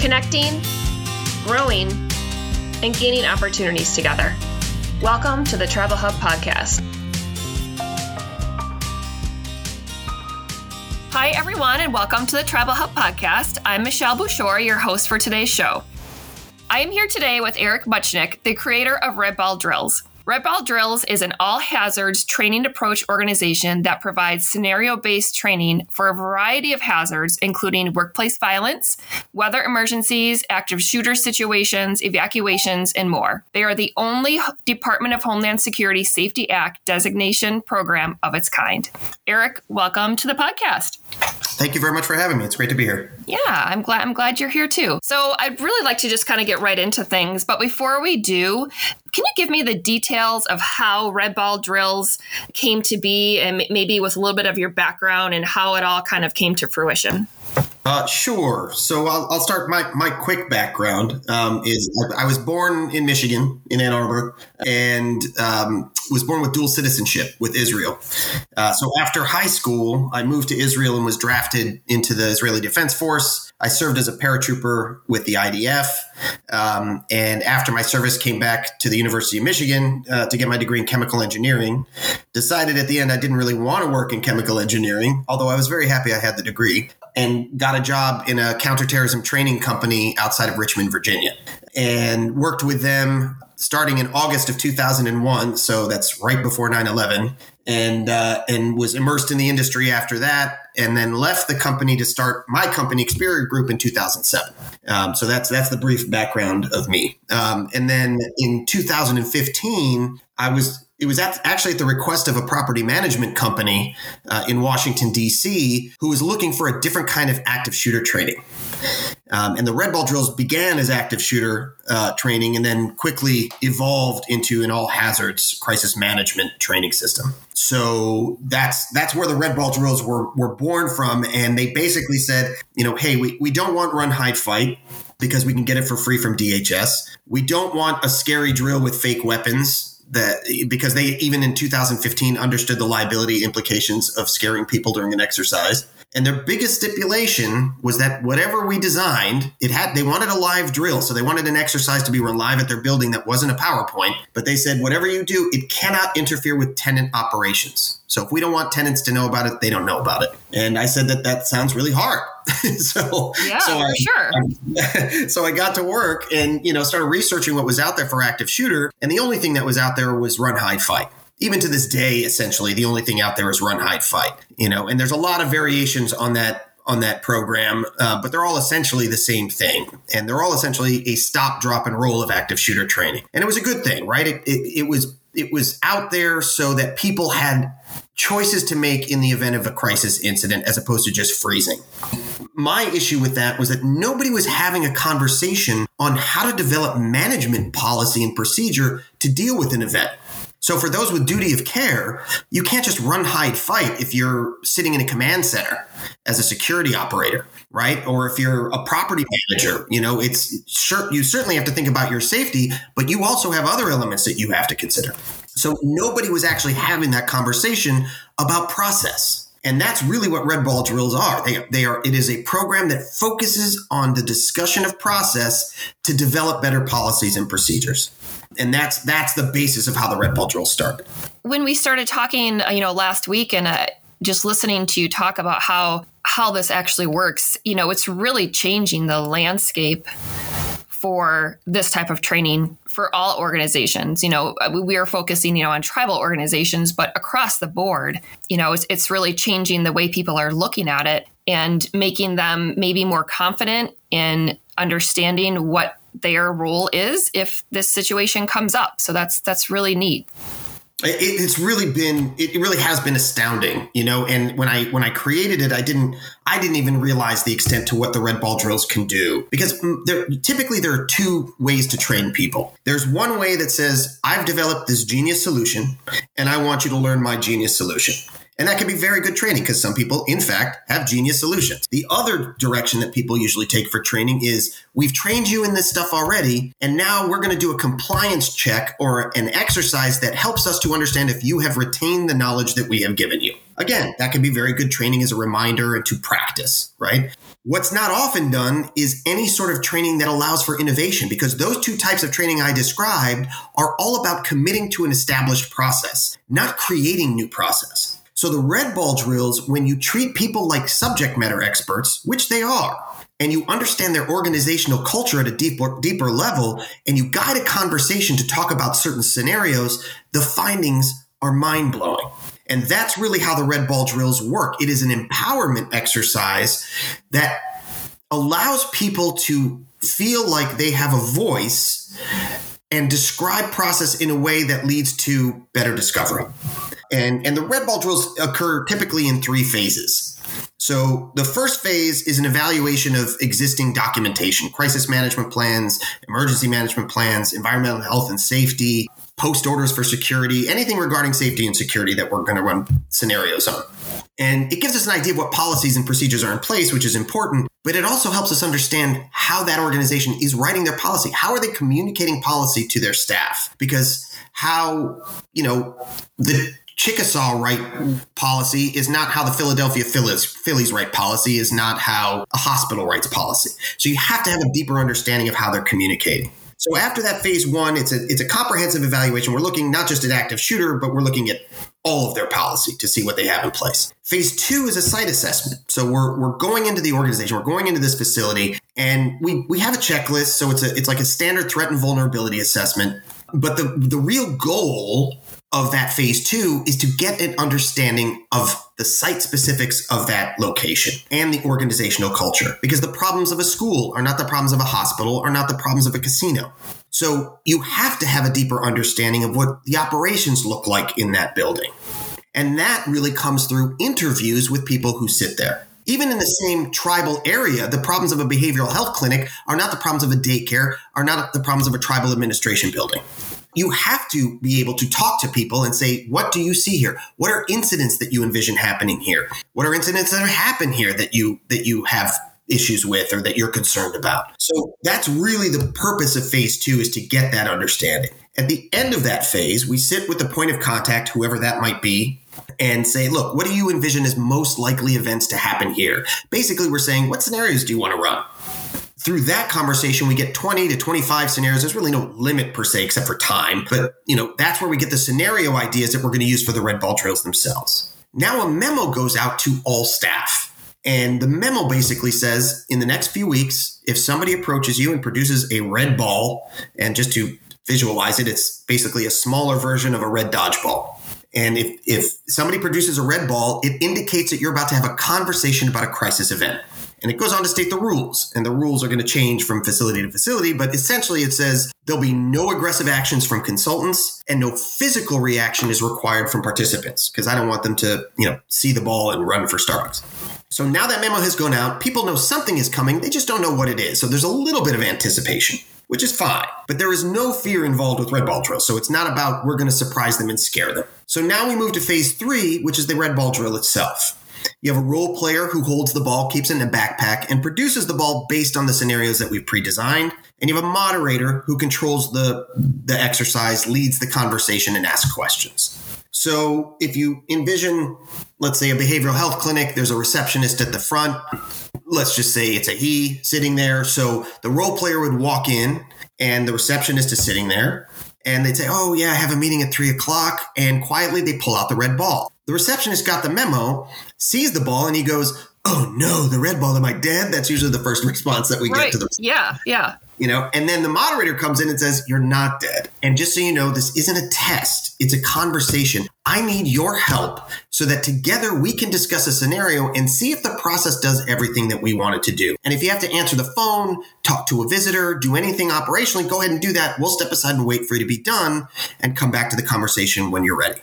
connecting, growing, and gaining opportunities together. Welcome to the Tribal Hub Podcast. Hi, everyone, and welcome to the Tribal Hub Podcast. I'm Michelle Bouchard, your host for today's show. I am here today with Eric Muchnick, the creator of Red Ball Drills. Red Ball Drills is an all hazards training approach organization that provides scenario based training for a variety of hazards, including workplace violence, weather emergencies, active shooter situations, evacuations, and more. They are the only Department of Homeland Security Safety Act designation program of its kind. Eric, welcome to the podcast. Thank you very much for having me. It's great to be here. Yeah, I'm glad I'm glad you're here too. So I'd really like to just kind of get right into things, but before we do, can you give me the details of how Red Ball Drills came to be and maybe with a little bit of your background and how it all kind of came to fruition? Uh, sure. So I'll, I'll, start my, my quick background. Um, is I, I, was born in Michigan, in Ann Arbor, and um, was born with dual citizenship with Israel. Uh, so after high school, I moved to Israel and was drafted into the Israeli Defense Force. I served as a paratrooper with the IDF. Um, and after my service, came back to the University of Michigan uh, to get my degree in chemical engineering. Decided at the end I didn't really want to work in chemical engineering, although I was very happy I had the degree and got a job in a counterterrorism training company outside of Richmond, Virginia, and worked with them starting in August of 2001. So that's right before 9 11. And, uh, and was immersed in the industry after that, and then left the company to start my company, Xperia Group, in 2007. Um, so that's that's the brief background of me. Um, and then in 2015, I was it was at, actually at the request of a property management company uh, in Washington, D.C., who was looking for a different kind of active shooter training. Um, and the Red Ball drills began as active shooter uh, training and then quickly evolved into an all hazards crisis management training system. So that's that's where the Red Ball drills were, were born from. And they basically said, you know, hey, we, we don't want run, hide, fight because we can get it for free from DHS. We don't want a scary drill with fake weapons that because they even in 2015 understood the liability implications of scaring people during an exercise. And their biggest stipulation was that whatever we designed, it had they wanted a live drill. So they wanted an exercise to be run live at their building that wasn't a PowerPoint, but they said whatever you do, it cannot interfere with tenant operations. So if we don't want tenants to know about it, they don't know about it. And I said that that sounds really hard. so yeah, so I, sure. I, so I got to work and you know started researching what was out there for active shooter, and the only thing that was out there was run, hide, fight even to this day, essentially, the only thing out there is run, hide, fight. You know, and there's a lot of variations on that on that program, uh, but they're all essentially the same thing, and they're all essentially a stop, drop, and roll of active shooter training. And it was a good thing, right? It, it, it was it was out there so that people had choices to make in the event of a crisis incident as opposed to just freezing. My issue with that was that nobody was having a conversation on how to develop management policy and procedure to deal with an event. So for those with duty of care, you can't just run, hide, fight if you're sitting in a command center as a security operator, right? Or if you're a property manager, you know, it's sure you certainly have to think about your safety, but you also have other elements that you have to consider. So nobody was actually having that conversation about process. And that's really what Red Ball drills are. They, they are. It is a program that focuses on the discussion of process to develop better policies and procedures and that's that's the basis of how the red ball drill started. When we started talking uh, you know last week and uh, just listening to you talk about how how this actually works you know it's really changing the landscape for this type of training for all organizations. You know uh, we are focusing you know on tribal organizations but across the board you know it's, it's really changing the way people are looking at it and making them maybe more confident in understanding what their role is if this situation comes up. So that's that's really neat. It, it's really been it really has been astounding you know and when i when i created it i didn't i didn't even realize the extent to what the red ball drills can do because there typically there are two ways to train people there's one way that says i've developed this genius solution and i want you to learn my genius solution and that can be very good training because some people, in fact, have genius solutions. The other direction that people usually take for training is we've trained you in this stuff already, and now we're going to do a compliance check or an exercise that helps us to understand if you have retained the knowledge that we have given you. Again, that can be very good training as a reminder and to practice, right? What's not often done is any sort of training that allows for innovation because those two types of training I described are all about committing to an established process, not creating new process. So the red ball drills, when you treat people like subject matter experts, which they are, and you understand their organizational culture at a deeper, deeper level, and you guide a conversation to talk about certain scenarios, the findings are mind blowing. And that's really how the red ball drills work. It is an empowerment exercise that allows people to feel like they have a voice and describe process in a way that leads to better discovery. And, and the red ball drills occur typically in three phases. So the first phase is an evaluation of existing documentation, crisis management plans, emergency management plans, environmental health and safety, post orders for security, anything regarding safety and security that we're going to run scenarios on. And it gives us an idea of what policies and procedures are in place, which is important, but it also helps us understand how that organization is writing their policy. How are they communicating policy to their staff? Because how, you know, the Chickasaw write policy is not how the Philadelphia Phillies, Phillies write policy is not how a hospital writes policy. So you have to have a deeper understanding of how they're communicating. So after that phase one, it's a it's a comprehensive evaluation. We're looking not just at active shooter, but we're looking at all of their policy to see what they have in place. Phase two is a site assessment. So we're, we're going into the organization, we're going into this facility, and we, we have a checklist. So it's a it's like a standard threat and vulnerability assessment. But the the real goal of that phase two is to get an understanding of the site specifics of that location and the organizational culture. Because the problems of a school are not the problems of a hospital are not the problems of a casino. So you have to have a deeper understanding of what the operations look like in that building. And that really comes through interviews with people who sit there. Even in the same tribal area, the problems of a behavioral health clinic are not the problems of a daycare, are not the problems of a tribal administration building you have to be able to talk to people and say, what do you see here? What are incidents that you envision happening here? What are incidents that happen here that you that you have issues with or that you're concerned about? So that's really the purpose of phase two is to get that understanding. At the end of that phase, we sit with the point of contact, whoever that might be, and say, look, what do you envision as most likely events to happen here? Basically, we're saying, what scenarios do you want to run? Through that conversation, we get 20 to 25 scenarios. There's really no limit per se, except for time. But, you know, that's where we get the scenario ideas that we're going to use for the red ball drills themselves. Now a memo goes out to all staff. And the memo basically says in the next few weeks, if somebody approaches you and produces a red ball, and just to visualize it, it's basically a smaller version of a red dodgeball. And if, if somebody produces a red ball, it indicates that you're about to have a conversation about a crisis event. And it goes on to state the rules. And the rules are going to change from facility to facility, but essentially it says there'll be no aggressive actions from consultants and no physical reaction is required from participants because I don't want them to, you know, see the ball and run for Starbucks. So now that memo has gone out, people know something is coming, they just don't know what it is. So there's a little bit of anticipation which is fine. But there is no fear involved with red ball drill. So it's not about we're going to surprise them and scare them. So now we move to phase three, which is the red ball drill itself. You have a role player who holds the ball, keeps it in a backpack, and produces the ball based on the scenarios that we've pre-designed. And you have a moderator who controls the, the exercise, leads the conversation, and asks questions. So if you envision, let's say, a behavioral health clinic, there's a receptionist at the front. Let's just say it's a he sitting there. So the role player would walk in, and the receptionist is sitting there and they'd say, Oh, yeah, I have a meeting at three o'clock. And quietly they pull out the red ball. The receptionist got the memo, sees the ball, and he goes, Oh no, the red ball. Am I dead? That's usually the first response that we right. get to the. Yeah, yeah. You know, and then the moderator comes in and says, You're not dead. And just so you know, this isn't a test, it's a conversation. I need your help so that together we can discuss a scenario and see if the process does everything that we want it to do. And if you have to answer the phone, talk to a visitor, do anything operationally, go ahead and do that. We'll step aside and wait for you to be done and come back to the conversation when you're ready.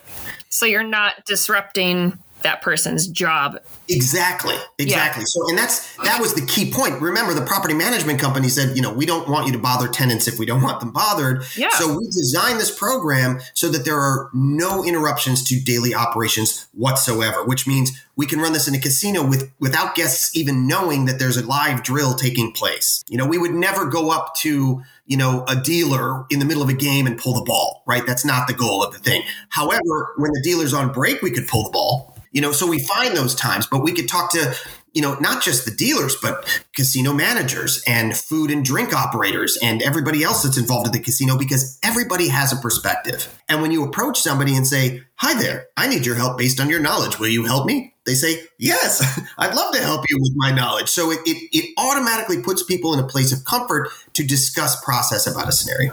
So you're not disrupting that person's job. Exactly. Exactly. Yeah. So and that's that was the key point. Remember the property management company said, you know, we don't want you to bother tenants if we don't want them bothered. Yeah. So we designed this program so that there are no interruptions to daily operations whatsoever, which means we can run this in a casino with without guests even knowing that there's a live drill taking place. You know, we would never go up to you know, a dealer in the middle of a game and pull the ball, right? That's not the goal of the thing. However, when the dealer's on break, we could pull the ball, you know, so we find those times, but we could talk to, you know, not just the dealers, but casino managers and food and drink operators and everybody else that's involved in the casino because everybody has a perspective. And when you approach somebody and say, Hi there, I need your help based on your knowledge. Will you help me? They say, Yes, I'd love to help you with my knowledge. So it, it, it automatically puts people in a place of comfort to discuss process about a scenario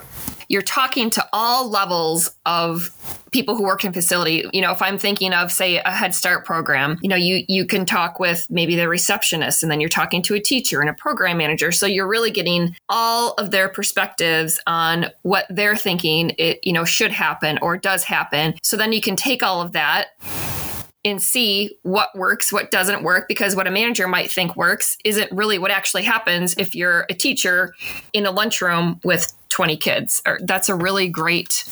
you're talking to all levels of people who work in facility. You know if i'm thinking of say a head start program you know you you can talk with maybe the receptionist and then you're talking to a teacher and a program manager. So you're really getting all of their perspectives on what they're thinking it you know should happen or does happen. So then you can take all of that and see what works, what doesn't work, because what a manager might think works isn't really what actually happens if you're a teacher in a lunchroom with 20 kids. That's a really great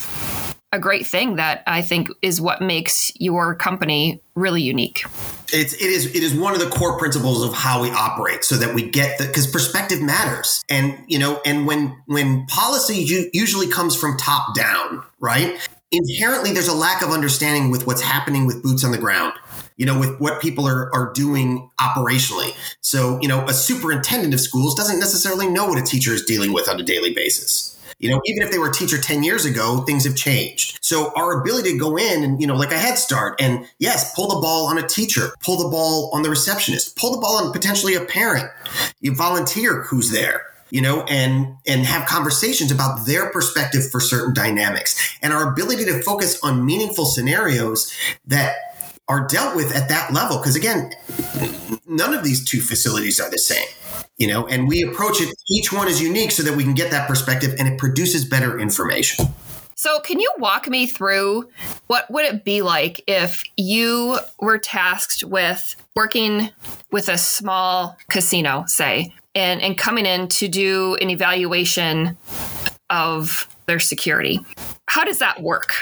a great thing that I think is what makes your company really unique. It's it is it is one of the core principles of how we operate, so that we get the because perspective matters, and you know, and when when policy usually comes from top down, right? Inherently, there's a lack of understanding with what's happening with boots on the ground you know, with what people are, are doing operationally. So, you know, a superintendent of schools doesn't necessarily know what a teacher is dealing with on a daily basis. You know, even if they were a teacher 10 years ago, things have changed. So our ability to go in and, you know, like a head start and yes, pull the ball on a teacher, pull the ball on the receptionist, pull the ball on potentially a parent, you volunteer who's there you know, and and have conversations about their perspective for certain dynamics and our ability to focus on meaningful scenarios that are dealt with at that level. Because again, none of these two facilities are the same, you know, and we approach it, each one is unique so that we can get that perspective and it produces better information. So, can you walk me through what would it be like if you were tasked with working with a small casino, say, and, and coming in to do an evaluation of their security? How does that work?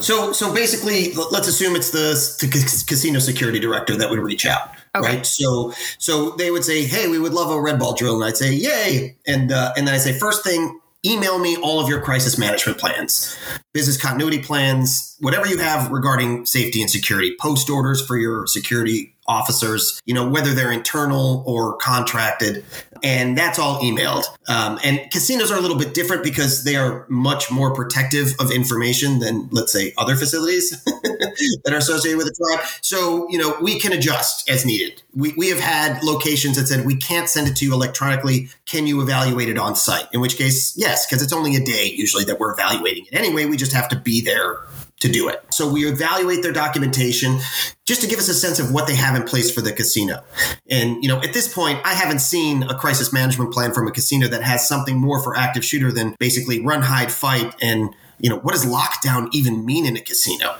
So, so basically, let's assume it's the, the casino security director that would reach out. Okay. Right. So, so they would say, "Hey, we would love a red ball drill," and I'd say, "Yay!" And uh, and then I say, first thing, email me all of your crisis management plans, business continuity plans, whatever you have regarding safety and security, post orders for your security officers, you know, whether they're internal or contracted. And that's all emailed. Um, and casinos are a little bit different because they are much more protective of information than, let's say, other facilities that are associated with a tribe. So, you know, we can adjust as needed. We, we have had locations that said, we can't send it to you electronically. Can you evaluate it on site? In which case, yes, because it's only a day usually that we're evaluating it anyway. We just have to be there to do it. So we evaluate their documentation just to give us a sense of what they have in place for the casino. And, you know, at this point, I haven't seen a crisis management plan from a casino that has something more for active shooter than basically run, hide, fight. And, you know, what does lockdown even mean in a casino?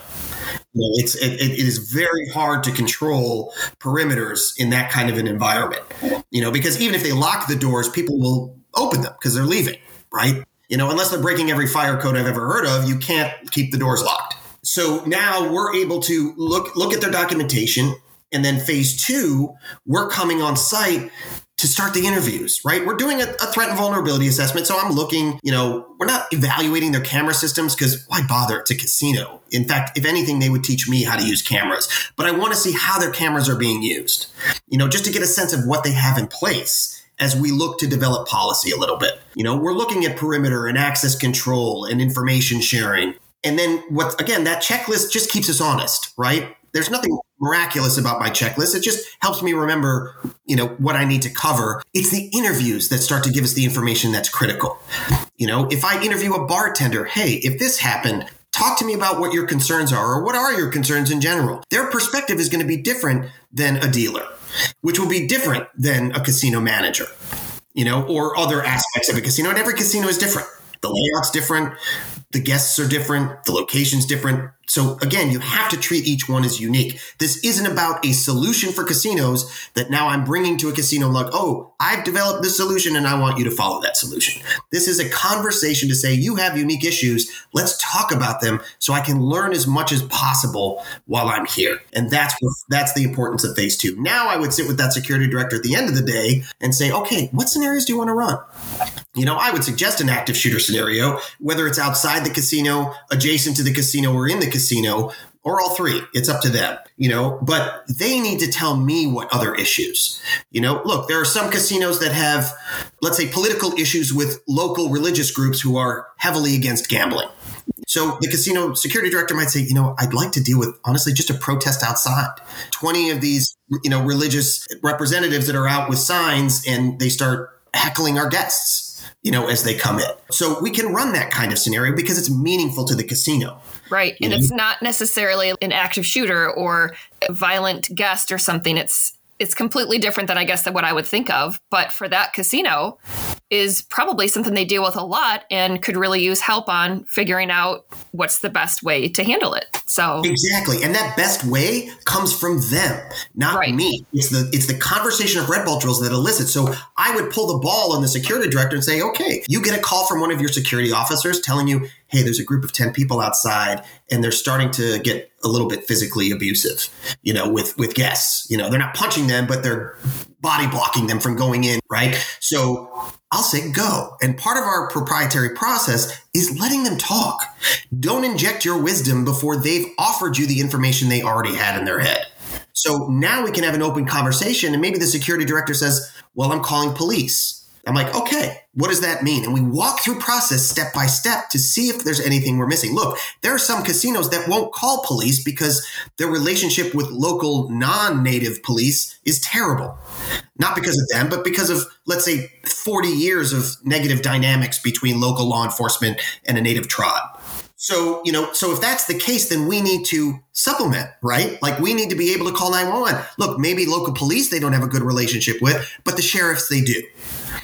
It's it, it is very hard to control perimeters in that kind of an environment. You know, because even if they lock the doors, people will open them because they're leaving, right? You know, unless they're breaking every fire code I've ever heard of, you can't keep the doors locked. So now we're able to look look at their documentation, and then phase two, we're coming on site to start the interviews, right? We're doing a, a, threat and vulnerability assessment. So I'm looking, you know, we're not evaluating their camera systems because why bother? It's a casino. In fact, if anything, they would teach me how to use cameras. But I want to see how their cameras are being used, you know, just to get a sense of what they have in place as we look to develop policy a little bit. You know, we're looking at perimeter and access control and information sharing. And then what again, that checklist just keeps us honest, right? There's nothing miraculous about my checklist. It just helps me remember, you know, what I need to cover. It's the interviews that start to give us the information that's critical. You know, if I interview a bartender, hey, if this happened, talk to me about what your concerns are or what are your concerns in general. Their perspective is going to be different than a dealer which will be different than a casino manager, you know, or other aspects of a casino. And every casino is different. The layout's different, the guests are different, the location's different. So again, you have to treat each one as unique. This isn't about a solution for casinos that now I'm bringing to a casino like, oh, I've developed this solution and I want you to follow that solution. This is a conversation to say you have unique issues. Let's talk about them so I can learn as much as possible while I'm here. And that's that's the importance of phase two. Now I would sit with that security director at the end of the day and say, okay, what scenarios do you want to run? You know, I would suggest an active shooter scenario, whether it's outside the casino, adjacent to the casino, or in the casino, or all three. It's up to them, you know, but they need to tell me what other issues. You know, look, there are some casinos that have, let's say, political issues with local religious groups who are heavily against gambling. So the casino security director might say, you know, I'd like to deal with honestly just a protest outside. 20 of these, you know, religious representatives that are out with signs and they start heckling our guests you know, as they come in. So we can run that kind of scenario because it's meaningful to the casino. Right. And it's not necessarily an active shooter or a violent guest or something. It's it's completely different than I guess than what I would think of. But for that casino, is probably something they deal with a lot and could really use help on figuring out what's the best way to handle it. So exactly, and that best way comes from them, not right. me. It's the it's the conversation of red ball drills that elicits. So I would pull the ball on the security director and say, okay, you get a call from one of your security officers telling you, hey, there's a group of 10 people outside and they're starting to get a little bit physically abusive, you know, with, with guests. You know, they're not punching them, but they're body blocking them from going in, right? So I'll say go. And part of our proprietary process is letting them talk. Don't inject your wisdom before they've offered you the information they already had in their head. So now we can have an open conversation and maybe the security director says, well, I'm calling police I'm like, okay, what does that mean? And we walk through process step by step to see if there's anything we're missing. Look, there are some casinos that won't call police because their relationship with local non-native police is terrible. Not because of them, but because of, let's say, 40 years of negative dynamics between local law enforcement and a native tribe. So, you know, so if that's the case, then we need to supplement, right? Like we need to be able to call 911. Look, maybe local police they don't have a good relationship with, but the sheriffs they do.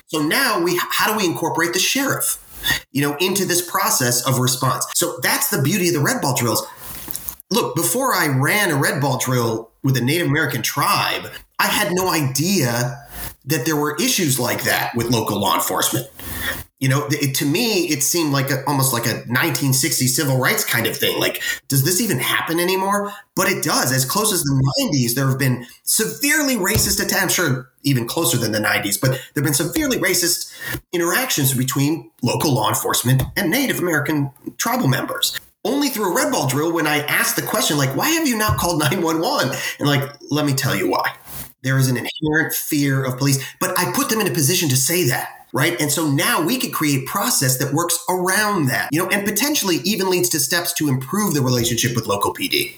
So now we how do we incorporate the sheriff, you know, into this process of response? So that's the beauty of the red ball drills. Look, before I ran a red ball drill with a Native American tribe, I had no idea that there were issues like that with local law enforcement. You know, it, to me, it seemed like a, almost like a 1960s civil rights kind of thing. Like, does this even happen anymore? But it does. As close as the 90s, there have been severely racist attacks. Sure even closer than the 90s, but there have been severely racist interactions between local law enforcement and Native American tribal members only through a red ball drill when I asked the question, like, why have you not called 911? And like, let me tell you why. There is an inherent fear of police, but I put them in a position to say that right? And so now we could create process that works around that, you know, and potentially even leads to steps to improve the relationship with local PD.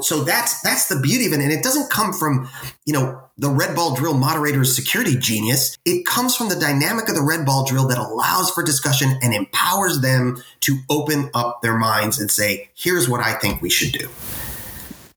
So that's that's the beauty of it, and it doesn't come from you know the red ball drill moderator's security genius. It comes from the dynamic of the red ball drill that allows for discussion and empowers them to open up their minds and say, "Here's what I think we should do."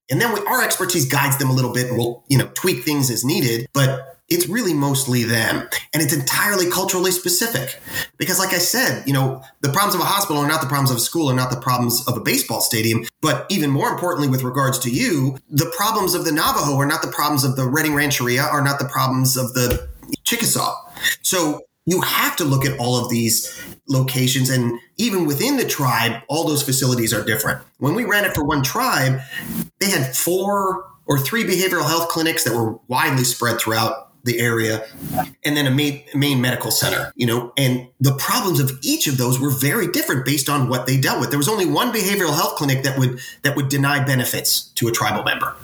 And then we, our expertise guides them a little bit, and we'll you know tweak things as needed. But it's really mostly them. And it's entirely culturally specific. Because, like I said, you know, the problems of a hospital are not the problems of a school, are not the problems of a baseball stadium. But even more importantly, with regards to you, the problems of the Navajo are not the problems of the Redding Rancheria, are not the problems of the Chickasaw. So you have to look at all of these locations. And even within the tribe, all those facilities are different. When we ran it for one tribe, they had four or three behavioral health clinics that were widely spread throughout the area, and then a main, main medical center, you know, and the problems of each of those were very different based on what they dealt with. There was only one behavioral health clinic that would that would deny benefits to a tribal member.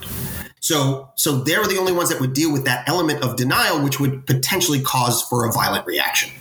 So, so they were the only ones that would deal with that element of denial, which would potentially cause for a violent reaction.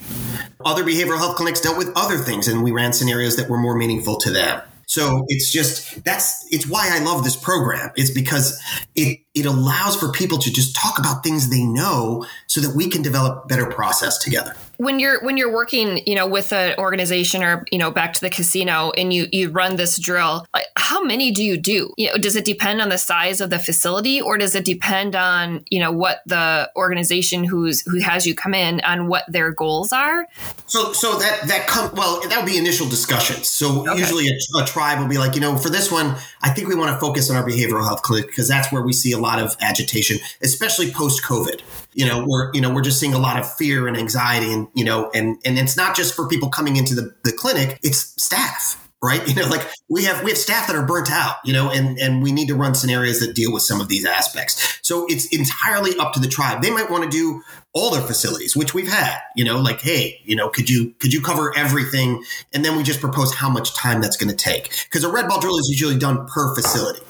Other behavioral health clinics dealt with other things, and we ran scenarios that were more meaningful to them. So it's just that's it's why I love this program. It's because it it allows for people to just talk about things they know so that we can develop better process together when you're when you're working you know with an organization or you know back to the casino and you you run this drill like how many do you do? You know does it depend on the size of the facility or does it depend on you know what the organization who's who has you come in on what their goals are? So so that that come well that would be initial discussions. So okay. usually a, a tribe will be like you know for this one i think we want to focus on our behavioral health clinic because that's where we see a lot of agitation especially post covid you know we're you know we're just seeing a lot of fear and anxiety and you know and and it's not just for people coming into the, the clinic it's staff right? You know, like we have we have staff that are burnt out, you know, and and we need to run scenarios that deal with some of these aspects. So it's entirely up to the tribe. They might want to do all their facilities, which we've had, you know, like, hey, you know, could you could you cover everything? And then we just propose how much time that's going to take. Because a red ball drill is usually done per facility.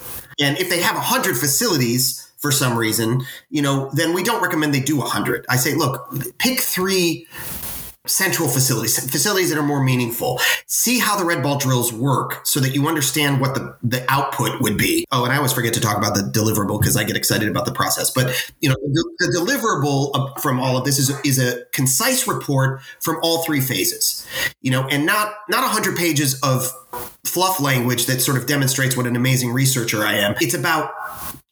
And if they have 100 facilities, for some reason, you know, then we don't recommend they do 100. I say, look, pick three central facilities, facilities that are more meaningful. See how the red ball drills work so that you understand what the, the output would be. Oh, and I always forget to talk about the deliverable because I get excited about the process. But, you know, the, the deliverable from all of this is, is a concise report from all three phases, you know, and not, not 100 pages of fluff language that sort of demonstrates what an amazing researcher I am. It's about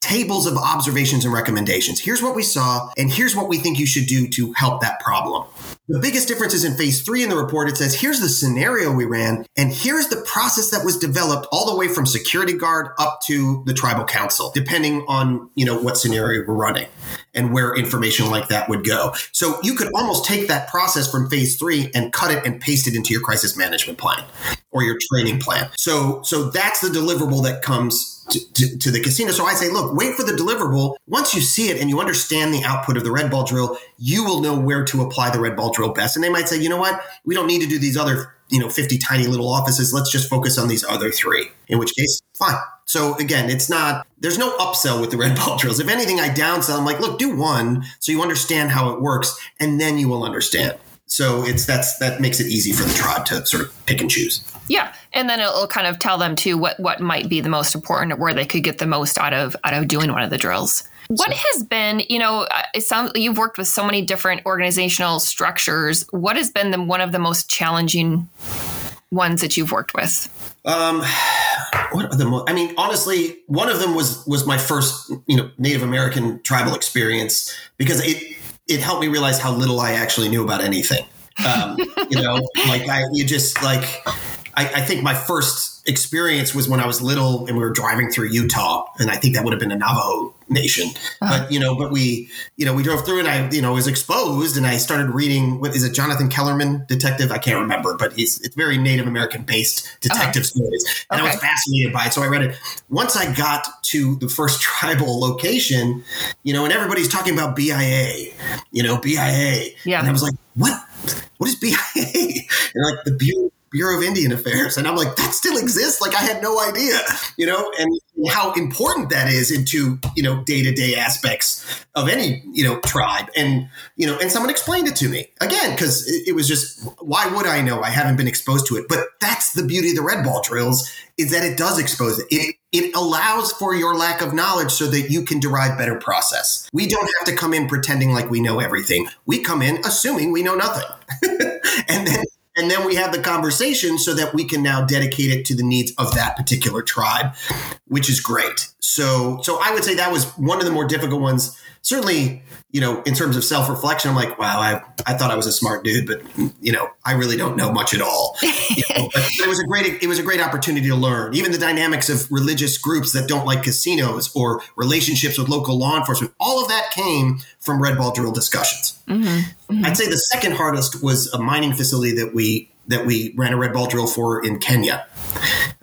tables of observations and recommendations. Here's what we saw, and here's what we think you should do to help that problem. The biggest difference is in phase three in the report. It says, here's the scenario we ran, and here's the process that was developed all the way from security guard up to the tribal council, depending on, you know, what scenario we're running and where information like that would go. So you could almost take that process from phase three and cut it and paste it into your crisis management plan or your training plan. So, so that's the deliverable that comes to, to, to, the casino. So I say, look, wait for the deliverable. Once you see it and you understand the output of the red ball drill, you will know where to apply the red ball best. And they might say, you know what? We don't need to do these other, you know, 50 tiny little offices. Let's just focus on these other three, in which case, fine. So again, it's not, there's no upsell with the red ball drills. If anything, I downsell. I'm like, look, do one so you understand how it works and then you will understand. So it's that's that makes it easy for the tribe to sort of pick and choose. Yeah, and then it'll kind of tell them too what what might be the most important, or where they could get the most out of out of doing one of the drills. What has been, you know, uh, it sounds you've worked with so many different organizational structures. What has been the one of the most challenging ones that you've worked with? Um, what are the most? I mean, honestly, one of them was was my first, you know, Native American tribal experience because it it helped me realize how little I actually knew about anything. Um, you know, like I, you just like, I, I, think my first experience was when I was little and we were driving through Utah, and I think that would have been a Navajo nation. Uh-huh. But you know, but we, you know, we drove through and I, you know, was exposed, and I started reading. What is it, Jonathan Kellerman, detective? I can't remember, but he's it's very Native American based detective uh-huh. stories, and okay. I was fascinated by it. So I read it. Once I got to the first tribal location, you know, and everybody's talking about BIA, you know, BIA, yeah, and I was like, what? What is BIA? And like the Bureau Bureau of Indian Affairs. And I'm like, that still exists? Like I had no idea, you know, and how important that is into, you know, day to day aspects of any, you know, tribe. And, you know, and someone explained it to me again, because it, was just, why would I know? I haven't been exposed to it. But that's the beauty of the red ball drills is that it does expose it. It, it allows for your lack of knowledge so that you can derive better process. We don't have to come in pretending like we know everything. We come in assuming we know nothing. and then and then we have the conversation so that we can now dedicate it to the needs of that particular tribe, which is great. So, so I would say that was one of the more difficult ones. Certainly, you know, in terms of self reflection, I'm like, wow, I, I thought I was a smart dude, but you know, I really don't know much at all. You know, but it was a great, it was a great opportunity to learn. Even the dynamics of religious groups that don't like casinos or relationships with local law enforcement, all of that came from red ball drill discussions. Mm-hmm. Mm-hmm. I'd say the second hardest was a mining facility that we that we ran a red ball drill for in Kenya.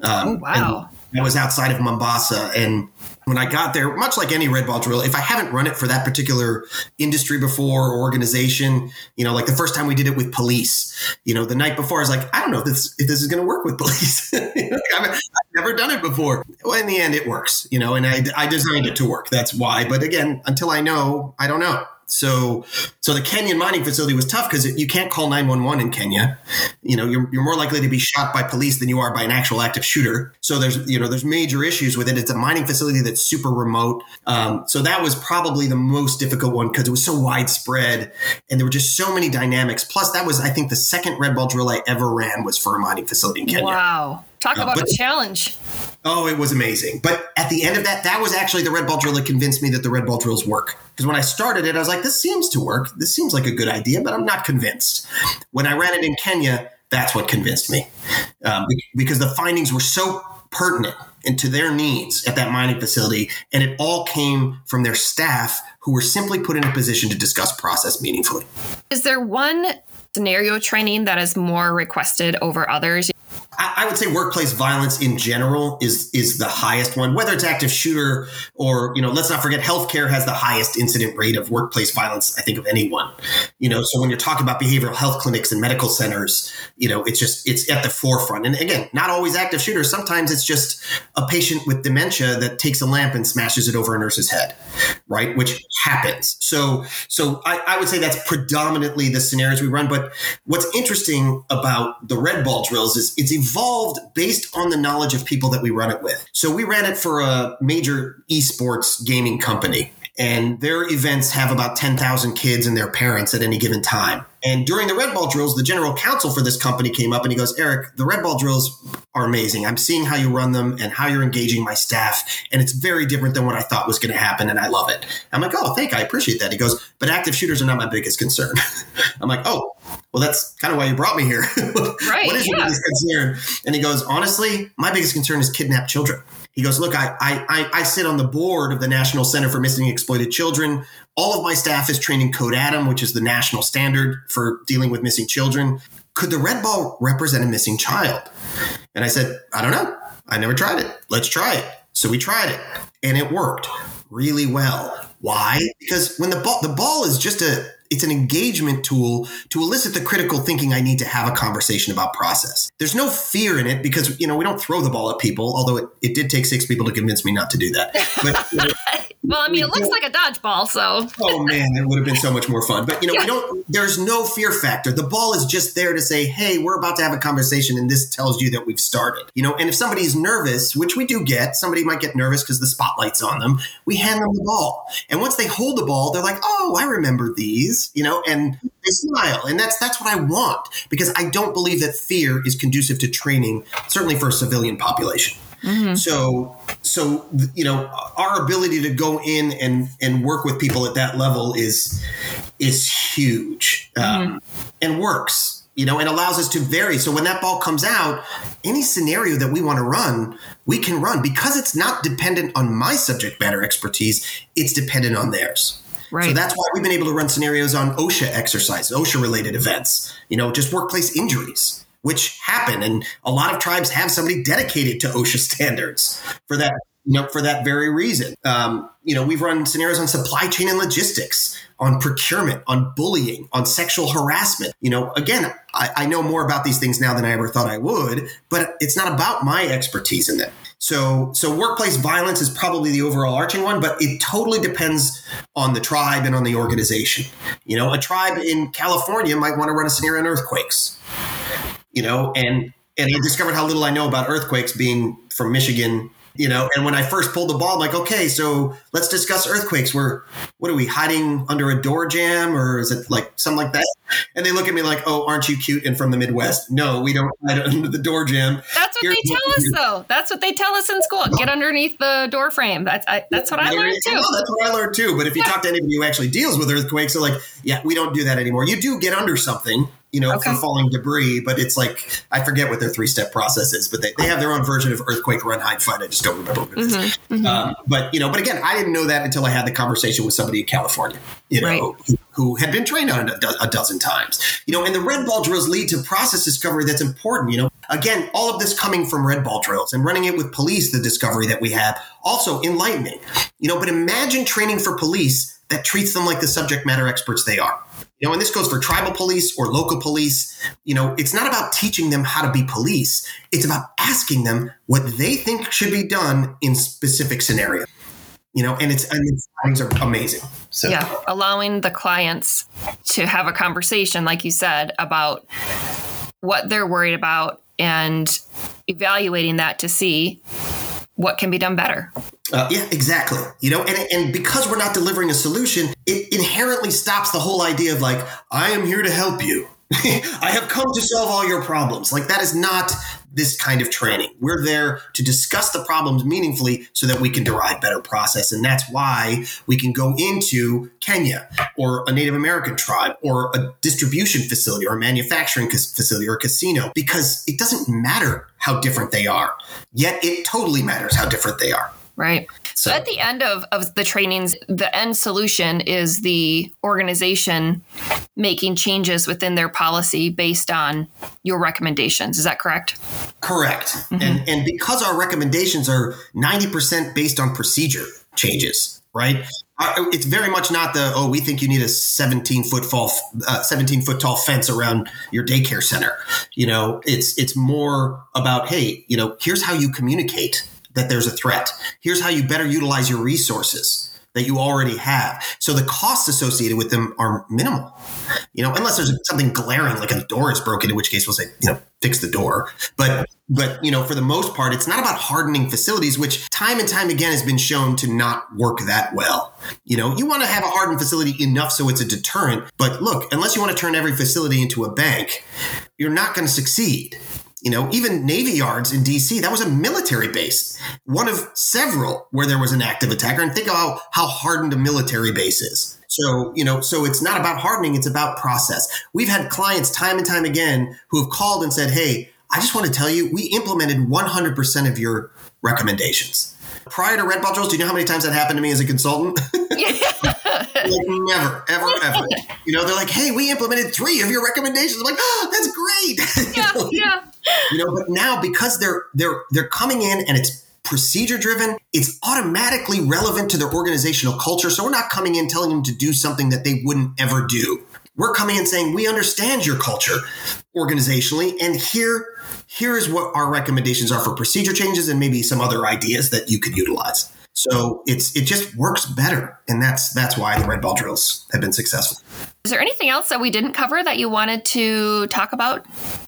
Um, oh wow! I was outside of Mombasa, and when I got there, much like any red ball drill, if I haven't run it for that particular industry before or organization, you know, like the first time we did it with police, you know, the night before, I was like, I don't know if this if this is going to work with police. I've, I've never done it before. Well, in the end, it works, you know, and I, I designed it to work. That's why. But again, until I know, I don't know. So, so the Kenyan mining facility was tough because you can't call 911 in Kenya. You know, you're, you're more likely to be shot by police than you are by an actual active shooter. So there's, you know, there's major issues with it. It's a mining facility that's super remote. Um, so that was probably the most difficult one because it was so widespread and there were just so many dynamics. Plus that was, I think the second red ball drill I ever ran was for a mining facility in Kenya. Wow. Talk uh, about but, a challenge. Oh, it was amazing. But at the end of that, that was actually the red ball drill that convinced me that the red ball drills work. Because when I started it, I was like, this seems to work. This seems like a good idea, but I'm not convinced. When I ran it in Kenya, that's what convinced me. Um, because the findings were so pertinent and to their needs at that mining facility. And it all came from their staff who were simply put in a position to discuss process meaningfully. Is there one scenario training that is more requested over others? I, would say workplace violence in general is is the highest one, whether it's active shooter or you know, let's not forget healthcare has the highest incident rate of workplace violence, I think, of anyone. You know, so when you're talking about behavioral health clinics and medical centers, you know, it's just it's at the forefront. And again, not always active shooters. Sometimes it's just a patient with dementia that takes a lamp and smashes it over a nurse's head, right? Which happens. So so I, I would say that's predominantly the scenarios we run. But what's interesting about the red ball drills is it's evolved based on the knowledge of people that we run it with. So we ran it for a major esports gaming company and their events have about 10,000 kids and their parents at any given time. And during the red ball drills, the general counsel for this company came up and he goes, Eric, the red ball drills are amazing. I'm seeing how you run them and how you're engaging my staff. And it's very different than what I thought was going to happen. And I love it. I'm like, oh, thank you. I appreciate that. He goes, but active shooters are not my biggest concern. I'm like, oh, well, that's kind of why you brought me here. Right. what is your biggest concern? And he goes, honestly, my biggest concern is kidnapped children. He goes, look, I, I, I sit on the board of the National Center for Missing and Exploited Children. All of my staff is trained in Code Adam, which is the national standard for dealing with missing children. Could the red ball represent a missing child? And I said, I don't know. I never tried it. Let's try it. So we tried it and it worked really well. Why? Because when the ball the ball is just a it's an engagement tool to elicit the critical thinking I need to have a conversation about process. There's no fear in it because you know we don't throw the ball at people, although it, it did take six people to convince me not to do that. But you know, Well, I mean, it looks like a dodgeball, so oh man, it would have been so much more fun. But you know, Yeah. we don't. There's no fear factor. The ball is just there to say, "Hey, we're about to have a conversation," and this tells you that we've started. You know, and if somebody's nervous, which we do get, somebody might get nervous because the spotlight's on them. We hand them the ball, and once they hold the ball, they're like, "Oh, I remember these," you know, and they smile, and that's that's what I want because I don't believe that fear is conducive to training, certainly for a civilian population. So, so you know, our ability to go in and and work with people at that level is is huge um, and works. You know, and allows us to vary. So when that ball comes out, any scenario that we want to run, we can run because it's not dependent on my subject matter expertise. It's dependent on theirs. So that's why we've been able to run scenarios on OSHA exercise, OSHA related events, you know, just workplace injuries, which happen. And a lot of tribes have somebody dedicated to OSHA standards for that, you know, for that very reason. Um, you know, we've run scenarios on supply chain and logistics, on procurement, on bullying, on sexual harassment. You know, again, I, I know more about these things now than I ever thought I would, but it's not about my expertise in them. So, so workplace violence is probably the overall arching one, but it totally depends on the tribe and on the organization. You know, a tribe in California might want to run a scenario on earthquakes. You know, and and I discovered how little I know about earthquakes being from Michigan. You know, and when I first pulled the ball, I'm like, okay, so let's discuss earthquakes. We're what are we hiding under a door jamb, or is it like something like that? And they look at me like, oh, aren't you cute and from the Midwest? No, we don't hide under the door jamb. that's what Here's they tell us, though. That's what they tell us in school. Get underneath the door frame. That's I, that's what I learned too. That's what I learned too. But if you talk to anybody who actually deals with earthquakes, they're like, yeah, we don't do that anymore. You do get under something, you know, Okay. for falling debris, but it's like, I forget what their three step process is, but they, they have their own version of earthquake run, hide, fight. I just don't remember what it is. Mm-hmm. Um, but, you know, but again, I didn't know that until I had the conversation with somebody in California, you know, Right. who, who had been trained on it a, do- a dozen times, you know, and the red ball drills lead to process discovery that's important, you know. Again, all of this coming from red ball drills and running it with police, the discovery that we have, also enlightening, you know, but imagine training for police that treats them like the subject matter experts they are. You know, and this goes for tribal police or local police. You know, it's not about teaching them how to be police. It's about asking them what they think should be done in specific scenarios. You know, and it's and findings are amazing. So Yeah, allowing the clients to have a conversation, like you said, about what they're worried about and evaluating that to see what can be done better. Uh, yeah, exactly. You know, and and because we're not delivering a solution, it inherently stops the whole idea of like, I am here to help you. I have come to solve all your problems. Like that is not this kind of training. We're there to discuss the problems meaningfully so that we can derive better process. And that's why we can go into Kenya or a Native American tribe or a distribution facility or a manufacturing facility or a casino because it doesn't matter how different they are. Yet it totally matters how different they are. Right. So at the end of, of the trainings, the end solution is the organization making changes within their policy based on your recommendations. Is that correct? Correct. Mm-hmm. And and because our recommendations are 90% based on procedure changes, right? It's very much not the oh we think you need a 17 foot fall uh, 17 foot tall fence around your daycare center. You know, it's it's more about hey, you know, here's how you communicate that there's a threat. Here's how you better utilize your resources that you already have. So the costs associated with them are minimal. You know, unless there's something glaring like a door is broken, in which case we'll say, you know, fix the door. But but you know, for the most part, it's not about hardening facilities, which time and time again has been shown to not work that well. You know, you want to have a hardened facility enough so it's a deterrent. But look, unless you want to turn every facility into a bank, you're not going to succeed. You know, even Navy Yards in DC, that was a military base, one of several where there was an active attacker. And think about how hardened a military base is. So, you know, so it's not about hardening, it's about process. We've had clients time and time again who have called and said, Hey, I just want to tell you, we implemented 100% of your recommendations. Prior to Red Ball drills, do you know how many times that happened to me as a consultant? like never, ever, ever. You know, they're like, "Hey, we implemented three of your recommendations." I'm like, "Oh, that's great." Yeah, yeah. You know, but now because they're they're they're coming in and it's procedure driven, it's automatically relevant to their organizational culture. So we're not coming in telling them to do something that they wouldn't ever do. We're coming in saying, "We understand your culture organizationally, and here." Here is what our recommendations are for procedure changes and maybe some other ideas that you could utilize. So it's it just works better, and that's that's why the red ball drills have been successful. Is there anything else that we didn't cover that you wanted to talk about?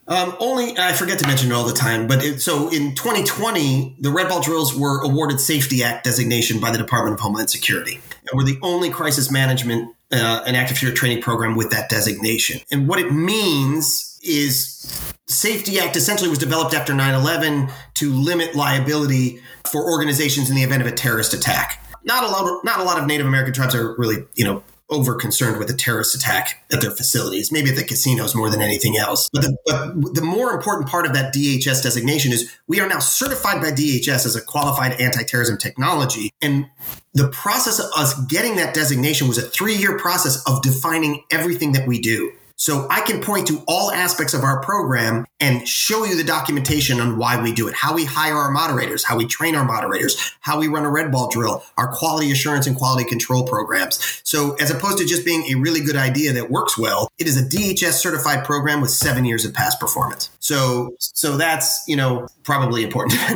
Um, only I forget to mention it all the time, but it, so in 2020, the red ball drills were awarded Safety Act designation by the Department of Homeland Security, and we're the only crisis management uh, and active shooter training program with that designation. And what it means is Safety Act essentially was developed after 9/11 to limit liability for organizations in the event of a terrorist attack. Not a lot not a lot of Native American tribes are really, you know, over concerned with a terrorist attack at their facilities, maybe at the casinos more than anything else. But the, but the more important part of that DHS designation is we are now certified by DHS as a qualified anti terrorism technology. And the process of us getting that designation was a three year process of defining everything that we do. So I can point to all aspects of our program and show you the documentation on why we do it, how we hire our moderators, how we train our moderators, how we run a red ball drill, our quality assurance and quality control programs. So as opposed to just being a really good idea that works well, it is a DHS certified program with seven years of past performance. So, so that's, you know, probably important.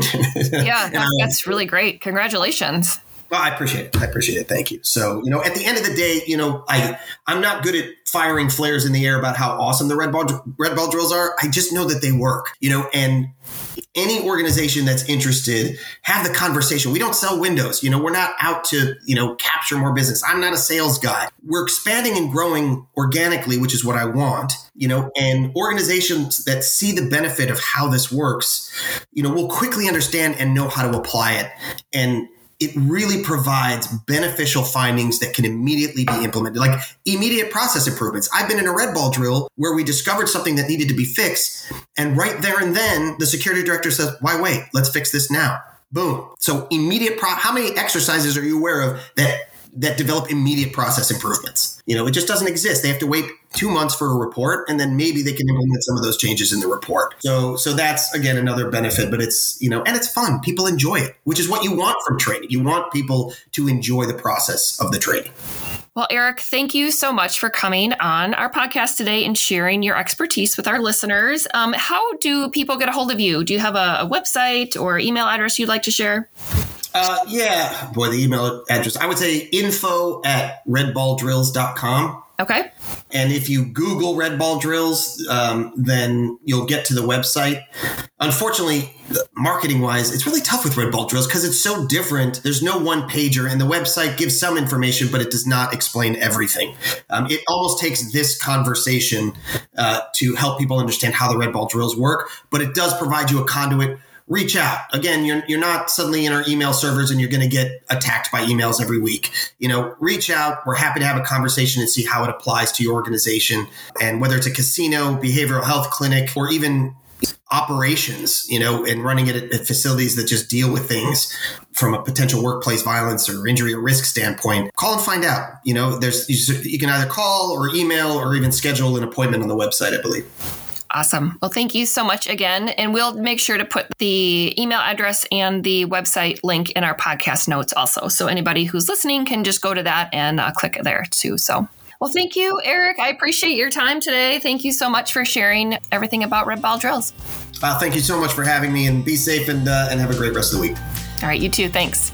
Yeah, that's, that's really great. Congratulations. Well, I appreciate it. I appreciate it. Thank you. So, you know, at the end of the day, you know, I I'm not good at firing flares in the air about how awesome the red ball red ball drills are. I just know that they work. You know, and any organization that's interested, have the conversation. We don't sell windows. You know, we're not out to, you know, capture more business. I'm not a sales guy. We're expanding and growing organically, which is what I want, you know, and organizations that see the benefit of how this works, you know, will quickly understand and know how to apply it. And it really provides beneficial findings that can immediately be implemented, like immediate process improvements. I've been in a red ball drill where we discovered something that needed to be fixed. And right there and then, the security director says, Why wait? Let's fix this now. Boom. So, immediate pro- how many exercises are you aware of that that develop immediate process improvements. You know, it just doesn't exist. They have to wait two months for a report, and then maybe they can implement some of those changes in the report. So, so that's again another benefit. But it's you know, and it's fun. People enjoy it, which is what you want from training. You want people to enjoy the process of the training. Well, Eric, thank you so much for coming on our podcast today and sharing your expertise with our listeners. Um, how do people get a hold of you? Do you have a, a website or email address you'd like to share? Uh, yeah, boy, the email address. I would say info at redballdrills.com. Okay. And if you Google Red Ball Drills, um, then you'll get to the website. Unfortunately, marketing wise, it's really tough with Red Ball Drills because it's so different. There's no one pager, and the website gives some information, but it does not explain everything. Um, it almost takes this conversation uh, to help people understand how the Red Ball Drills work, but it does provide you a conduit reach out. Again, you're, you're not suddenly in our email servers and you're going to get attacked by emails every week. You know, reach out. We're happy to have a conversation and see how it applies to your organization. And whether it's a casino, behavioral health clinic, or even operations, you know, and running it at, at, facilities that just deal with things from a potential workplace violence or injury or risk standpoint, call and find out. You know, there's you, you can either call or email or even schedule an appointment on the website, I believe. Awesome. Well, thank you so much again. And we'll make sure to put the email address and the website link in our podcast notes also. So anybody who's listening can just go to that and uh, click there too. So, well, thank you, Eric. I appreciate your time today. Thank you so much for sharing everything about Red Ball Drills. Uh, thank you so much for having me and be safe and, uh, and have a great rest of the week. All right, you too. Thanks.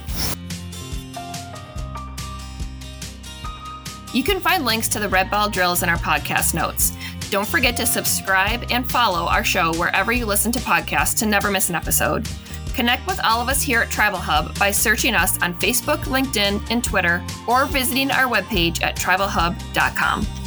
You can find links to the Red Ball drills in our podcast notes. Don't forget to subscribe and follow our show wherever you listen to podcasts to never miss an episode. Connect with all of us here at Tribal Hub by searching us on Facebook, LinkedIn, and Twitter, or visiting our webpage at tribalhub.com.